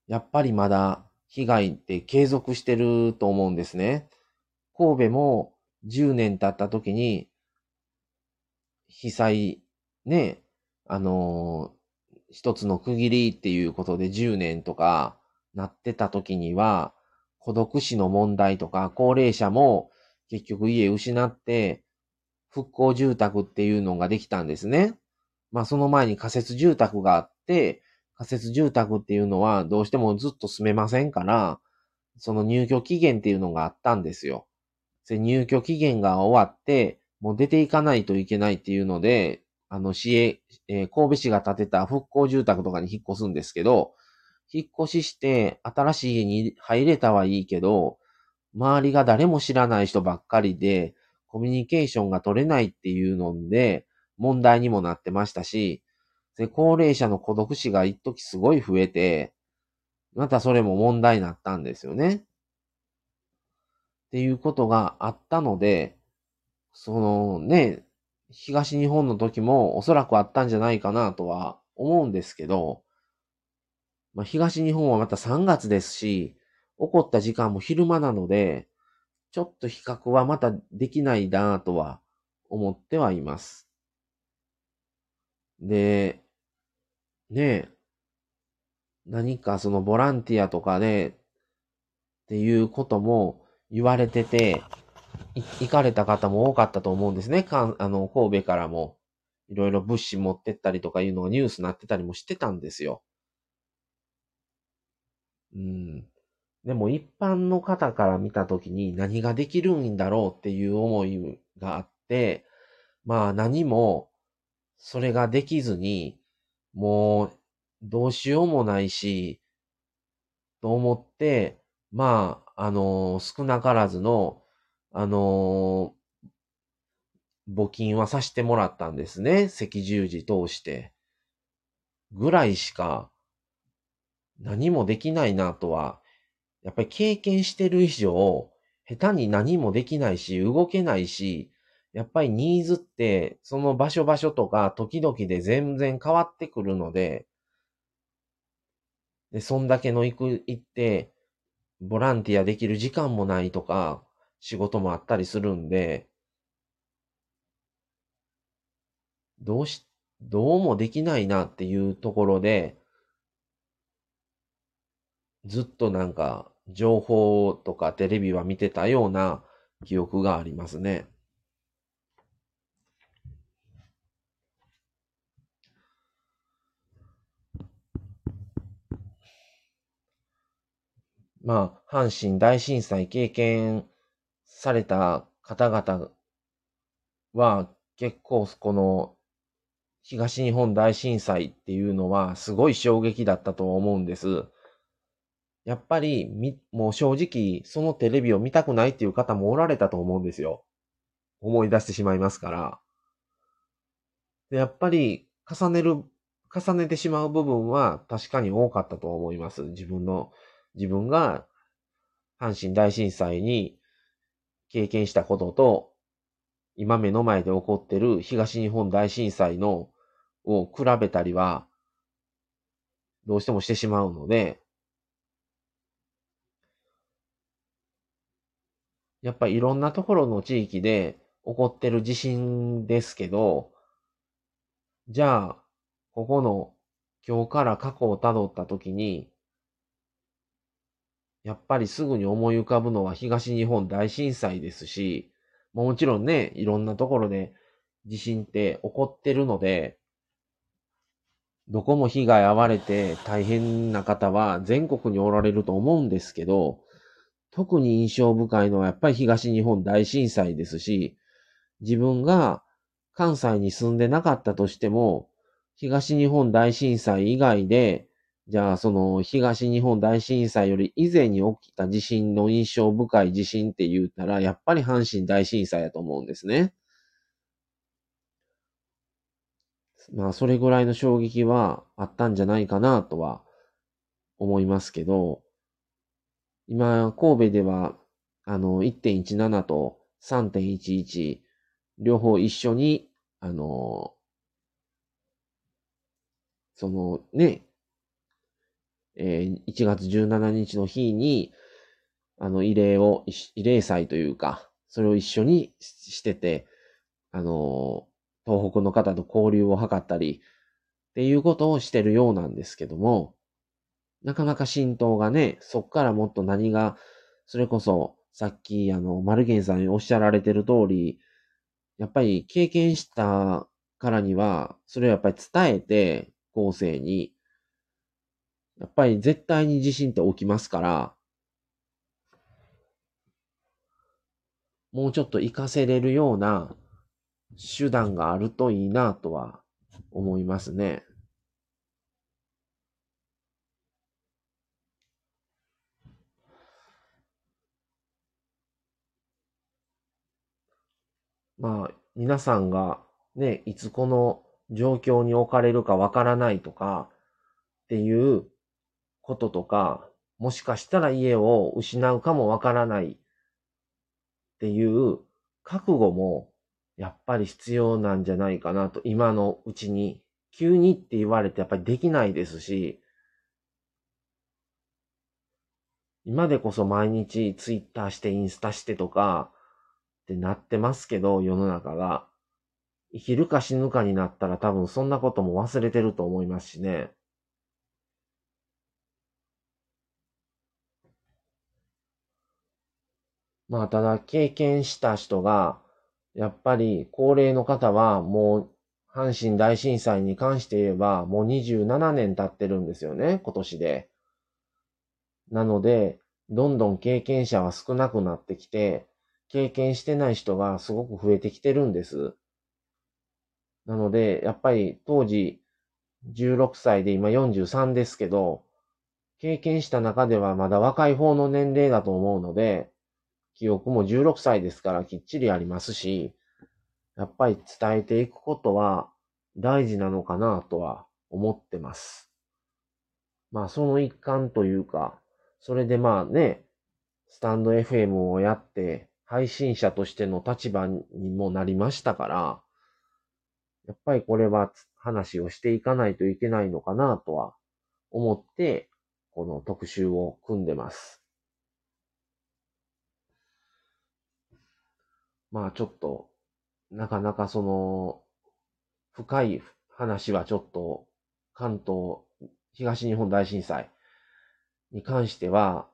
やっぱりまだ被害って継続してると思うんですね。神戸も10年経った時に、被災、ね、あのー、一つの区切りっていうことで10年とかなってた時には、孤独死の問題とか、高齢者も結局家失って、復興住宅っていうのができたんですね。まあその前に仮設住宅があって、仮設住宅っていうのはどうしてもずっと住めませんから、その入居期限っていうのがあったんですよ。で入居期限が終わって、もう出ていかないといけないっていうので、あの市営、えー、神戸市が建てた復興住宅とかに引っ越すんですけど、引っ越しして新しい家に入れたはいいけど、周りが誰も知らない人ばっかりで、コミュニケーションが取れないっていうので、問題にもなってましたし、で、高齢者の孤独死が一時すごい増えて、またそれも問題になったんですよね。っていうことがあったので、そのね、東日本の時もおそらくあったんじゃないかなとは思うんですけど、まあ、東日本はまた3月ですし、起こった時間も昼間なので、ちょっと比較はまたできないなとは思ってはいます。で、ねえ、何かそのボランティアとかで、っていうことも言われてて、行かれた方も多かったと思うんですね。かあの、神戸からも、いろいろ物資持ってったりとかいうのがニュースになってたりもしてたんですよ。うん。でも一般の方から見たときに何ができるんだろうっていう思いがあって、まあ何もそれができずに、もうどうしようもないし、と思って、まあ、あの少なからずの、あの募金はさせてもらったんですね。赤十字通して。ぐらいしか何もできないなとはやっぱり経験してる以上、下手に何もできないし、動けないし、やっぱりニーズって、その場所場所とか時々で全然変わってくるので、で、そんだけの行く、行って、ボランティアできる時間もないとか、仕事もあったりするんで、どうし、どうもできないなっていうところで、ずっとなんか情報とかテレビは見てたような記憶がありますね。まあ、阪神大震災経験された方々は結構この東日本大震災っていうのはすごい衝撃だったと思うんです。やっぱり、み、もう正直、そのテレビを見たくないっていう方もおられたと思うんですよ。思い出してしまいますから。で、やっぱり、重ねる、重ねてしまう部分は確かに多かったと思います。自分の、自分が、阪神大震災に経験したことと、今目の前で起こってる東日本大震災の、を比べたりは、どうしてもしてしまうので、やっぱりいろんなところの地域で起こってる地震ですけど、じゃあ、ここの今日から過去をたどったときに、やっぱりすぐに思い浮かぶのは東日本大震災ですし、もちろんね、いろんなところで地震って起こってるので、どこも被害遭われて大変な方は全国におられると思うんですけど、特に印象深いのはやっぱり東日本大震災ですし、自分が関西に住んでなかったとしても、東日本大震災以外で、じゃあその東日本大震災より以前に起きた地震の印象深い地震って言ったら、やっぱり阪神大震災やと思うんですね。まあ、それぐらいの衝撃はあったんじゃないかなとは思いますけど、今、神戸では、あの、1.17と3.11、両方一緒に、あの、そのね、えー、1月17日の日に、あの、慰霊を、慰霊祭というか、それを一緒にしてて、あの、東北の方と交流を図ったり、っていうことをしてるようなんですけども、なかなか浸透がね、そっからもっと何が、それこそ、さっき、あの、マルゲンさんにおっしゃられてる通り、やっぱり経験したからには、それをやっぱり伝えて、後世に、やっぱり絶対に地震って起きますから、もうちょっと活かせれるような手段があるといいなとは思いますね。まあ、皆さんがね、いつこの状況に置かれるかわからないとかっていうこととか、もしかしたら家を失うかもわからないっていう覚悟もやっぱり必要なんじゃないかなと、今のうちに、急にって言われてやっぱりできないですし、今でこそ毎日ツイッターしてインスタしてとかってなってますけど、世の中が。生きるか死ぬかになったら多分そんなことも忘れてると思いますしね。まあただ経験した人がやっぱり高齢の方はもう阪神大震災に関して言えばもう27年経ってるんですよね、今年で。なので、どんどん経験者は少なくなってきて、経験してない人がすごく増えてきてるんです。なので、やっぱり当時16歳で今43ですけど、経験した中ではまだ若い方の年齢だと思うので、記憶も16歳ですからきっちりありますし、やっぱり伝えていくことは大事なのかなとは思ってます。まあその一環というか、それでまあね、スタンド FM をやって配信者としての立場にもなりましたから、やっぱりこれは話をしていかないといけないのかなとは思って、この特集を組んでます。まあちょっと、なかなかその、深い話はちょっと、関東、東日本大震災に関しては、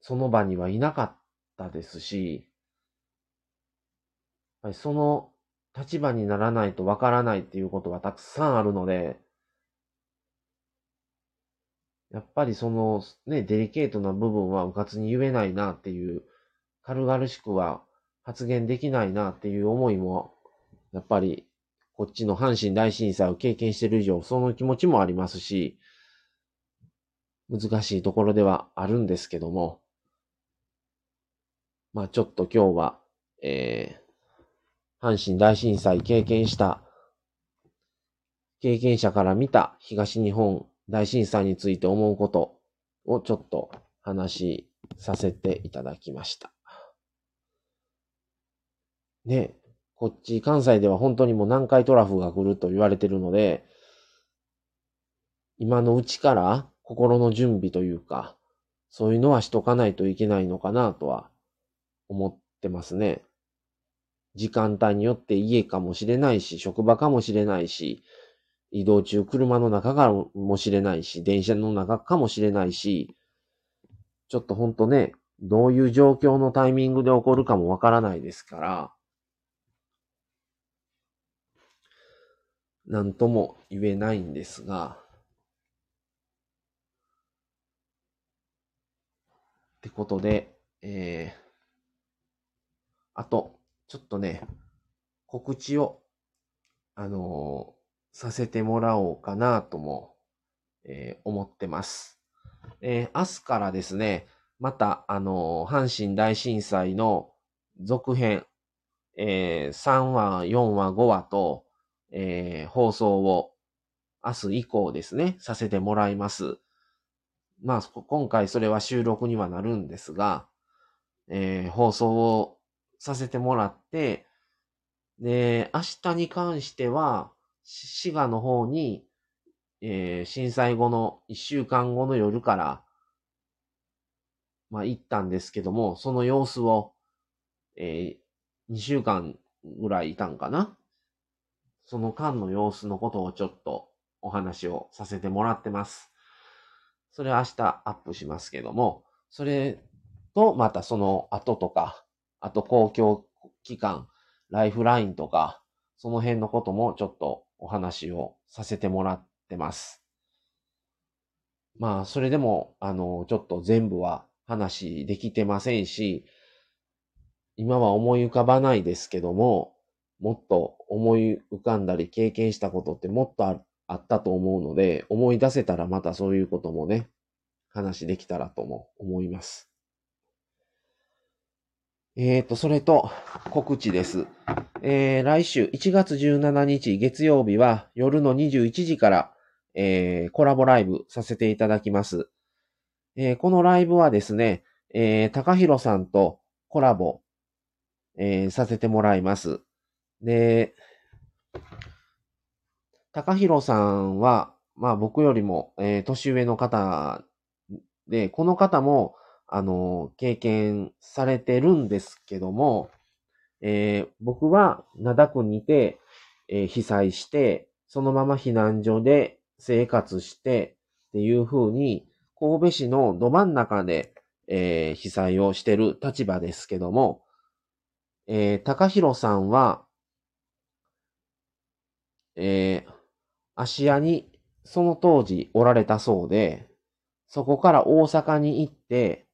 その場にはいなかったたですし、やっぱりその立場にならないとわからないっていうことはたくさんあるので、やっぱりそのね、デリケートな部分はうかつに言えないなっていう、軽々しくは発言できないなっていう思いも、やっぱり、こっちの阪神大震災を経験してる以上、その気持ちもありますし、難しいところではあるんですけども、まあちょっと今日は、えー、阪神大震災経験した経験者から見た東日本大震災について思うことをちょっと話させていただきました。ね、こっち関西では本当にもう南海トラフが来ると言われてるので、今のうちから心の準備というか、そういうのはしとかないといけないのかなとは思ってますね。時間帯によって家かもしれないし、職場かもしれないし、移動中車の中かもしれないし、電車の中かもしれないし、ちょっとほんとね、どういう状況のタイミングで起こるかもわからないですから、なんとも言えないんですが、ってことで、えー、あと、ちょっとね、告知を、あのー、させてもらおうかなとも、えー、思ってます。えー、明日からですね、また、あの、阪神大震災の続編、え、3話、4話、5話と、え、放送を明日以降ですね、させてもらいます。まあ、今回それは収録にはなるんですが、え、放送をさせてもらって、で、明日に関しては、滋賀の方に、えー、震災後の1週間後の夜から、まあ行ったんですけども、その様子を、えー、2週間ぐらいいたんかな？その間の様子のことをちょっとお話をさせてもらってます。それ明日アップしますけども、それとまたその後とか、あと公共機関、ライフラインとか、その辺のこともちょっとお話をさせてもらってます。まあ、それでも、あの、ちょっと全部は話できてませんし、今は思い浮かばないですけども、もっと思い浮かんだり経験したことってもっとあったと思うので、思い出せたらまたそういうこともね、話できたらとも思います。えっ、ー、と、それと告知です。えー、来週1月17日月曜日は夜の21時から、えー、コラボライブさせていただきます。えー、このライブはですね、えー、高弘さんとコラボ、えー、させてもらいます。で、高弘さんは、まあ僕よりも、えー、年上の方で、この方も、あの、経験されてるんですけども、えー、僕は灘区にて、えー、被災して、そのまま避難所で生活してっていう風に、神戸市のど真ん中で、えー、被災をしてる立場ですけども、えー、高弘さんは、えー、芦屋にその当時おられたそうで、そこから大阪に行って、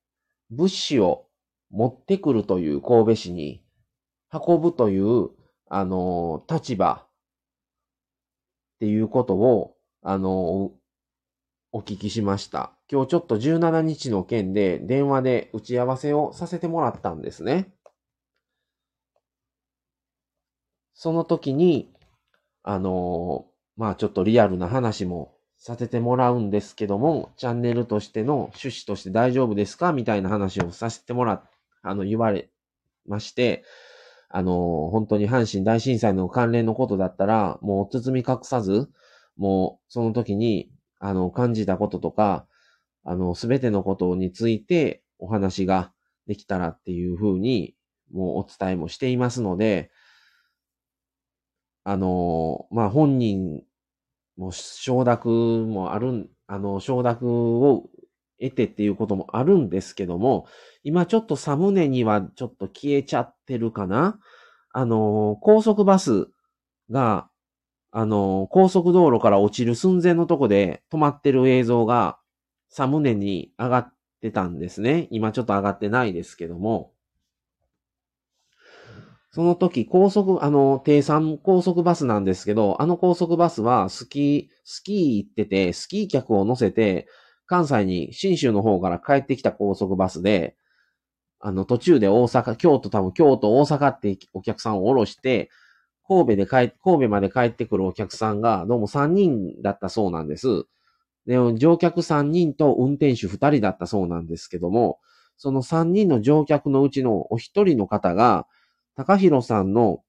物資を持ってくるという神戸市に運ぶという、あの、立場っていうことを、あの、お聞きしました。今日ちょっと17日の件で電話で打ち合わせをさせてもらったんですね。その時に、あの、まあちょっとリアルな話もさせてもらうんですけども、チャンネルとしての趣旨として大丈夫ですか？みたいな話をさせてもら、あの、言われまして、あの、本当に阪神大震災の関連のことだったら、もう包み隠さず、もうその時に、あの、感じたこととか、あの、すべてのことについてお話ができたらっていうふうに、もうお伝えもしていますので、あの、まあ、本人もう承諾もあるんあの、承諾を得てっていうこともあるんですけども、今ちょっとサムネにはちょっと消えちゃってるかな？あの、高速バスが、あの、高速道路から落ちる寸前のとこで止まってる映像がサムネに上がってたんですね。今ちょっと上がってないですけども。その時、高速、あの、低山高速バスなんですけど、あの高速バスはスキー、スキー行ってて、スキー客を乗せて、関西に、新州の方から帰ってきた高速バスで、あの、途中で大阪、京都多分、京都、大阪ってお客さんを降ろして、神戸で帰、神戸まで帰ってくるお客さんが、どうも3人だったそうなんです。で、乗客3人と運転手2人だったそうなんですけども、その3人の乗客のうちのお一人の方が、高弘さんの、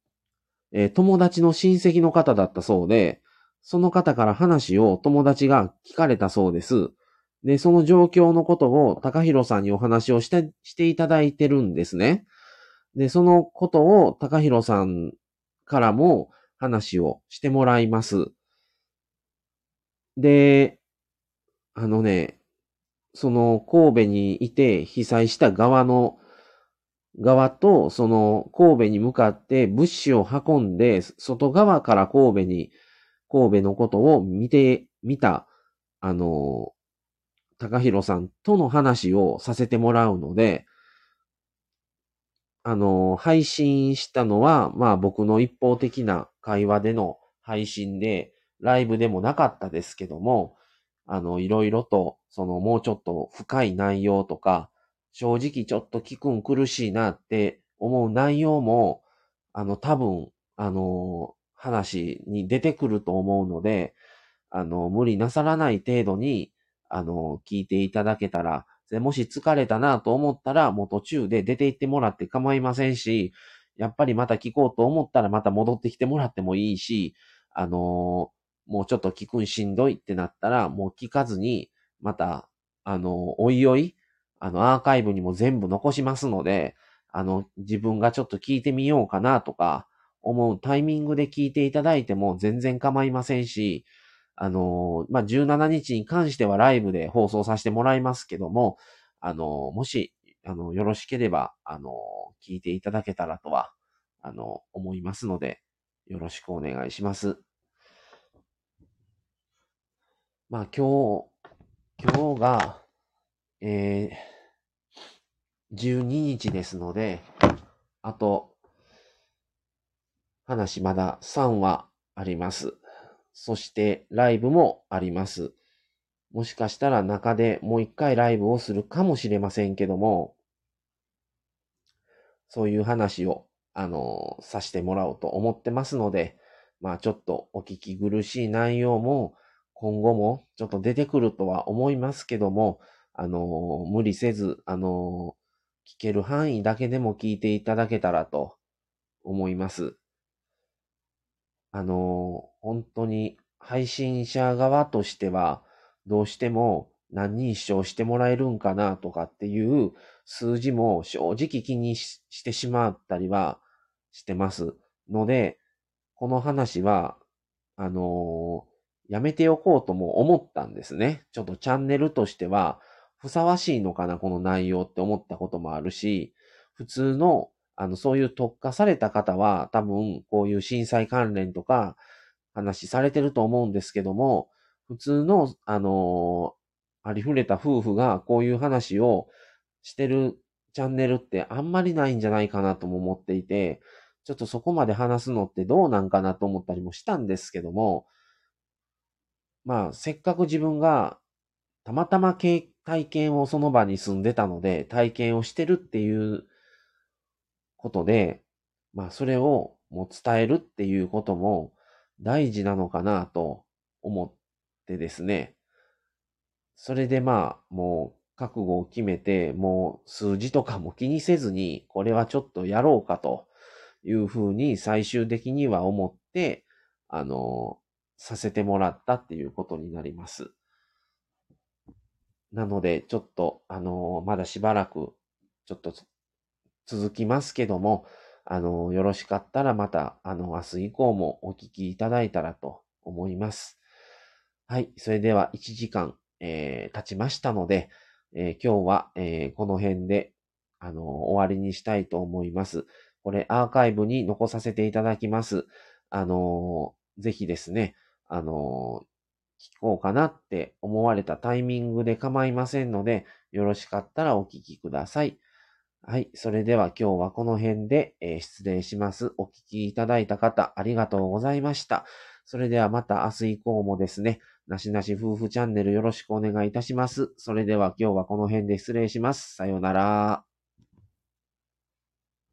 えー、友達の親戚の方だったそうで、その方から話を友達が聞かれたそうです。で、その状況のことを高弘さんにお話をして、していただいてるんですね。で、そのことを高弘さんからも話をしてもらいます。で、あのね、その神戸にいて被災した側の側と、その神戸に向かって物資を運んで、外側から神戸に、神戸のことを見て、見た、あの、高弘さんとの話をさせてもらうので、あの、配信したのは、まあ僕の一方的な会話での配信で、ライブでもなかったですけども、あの、いろいろと、そのもうちょっと深い内容とか、正直ちょっと聞くん苦しいなって思う内容も、あの、多分、あの、話に出てくると思うので、あの、無理なさらない程度に、あの、聞いていただけたら、もし疲れたなと思ったら、もう途中で出て行ってもらって構いませんし、やっぱりまた聞こうと思ったらまた戻ってきてもらってもいいし、あのもうちょっと聞くんしんどいってなったら、もう聞かずに、また、あの、おいおい、あの、アーカイブにも全部残しますので、あの、自分がちょっと聞いてみようかなとか、思うタイミングで聞いていただいても全然構いませんし、あの、まあ、17日に関してはライブで放送させてもらいますけども、あの、もし、あの、よろしければ、あの、聞いていただけたらとは、あの、思いますので、よろしくお願いします。まあ、今日、今日が、えー、12日ですので、あと、話まだ3話あります。そしてライブもあります。もしかしたら中でもう一回ライブをするかもしれませんけども、そういう話を、あの、させてもらおうと思ってますので、まあちょっとお聞き苦しい内容も今後もちょっと出てくるとは思いますけども、あの、無理せず、あの、聞ける範囲だけでも聞いていただけたらと思います。あの、本当に配信者側としては、どうしても何人視聴してもらえるんかなとかっていう数字も正直気にしてしまったりはしてますので、この話は、あのやめておこうとも思ったんですね。ちょっとチャンネルとしては、ふさわしいのかな、この内容って思ったこともあるし、普通のあの、そういう特化された方は多分こういう震災関連とか話されてると思うんですけども、普通の、あのありふれた夫婦がこういう話をしてるチャンネルってあんまりないんじゃないかなとも思っていて、ちょっとそこまで話すのってどうなんかなと思ったりもしたんですけども、まあ、せっかく自分がたまたま経体験をその場に住んでたので、体験をしてるっていうことで、まあそれをもう伝えるっていうことも大事なのかなと思ってですね。それでまあもう覚悟を決めて、もう数字とかも気にせずに、これはちょっとやろうかというふうに最終的には思って、あの、させてもらったっていうことになります。なので、ちょっと、あの、まだしばらく、ちょっと続きますけども、あの、よろしかったらまた、あの、明日以降もお聞きいただいたらと思います。はい。それでは1時間、えー、経ちましたので、えー、今日は、えー、この辺で、あの、終わりにしたいと思います。これ、アーカイブに残させていただきます。あのぜひですね、あの聞こうかなって思われたタイミングで構いませんので、よろしかったらお聞きください。はい。それでは今日はこの辺で、えー、失礼します。お聞きいただいた方、ありがとうございました。それではまた明日以降もですね、なしなし夫婦チャンネルよろしくお願いいたします。それでは今日はこの辺で失礼します。さようなら。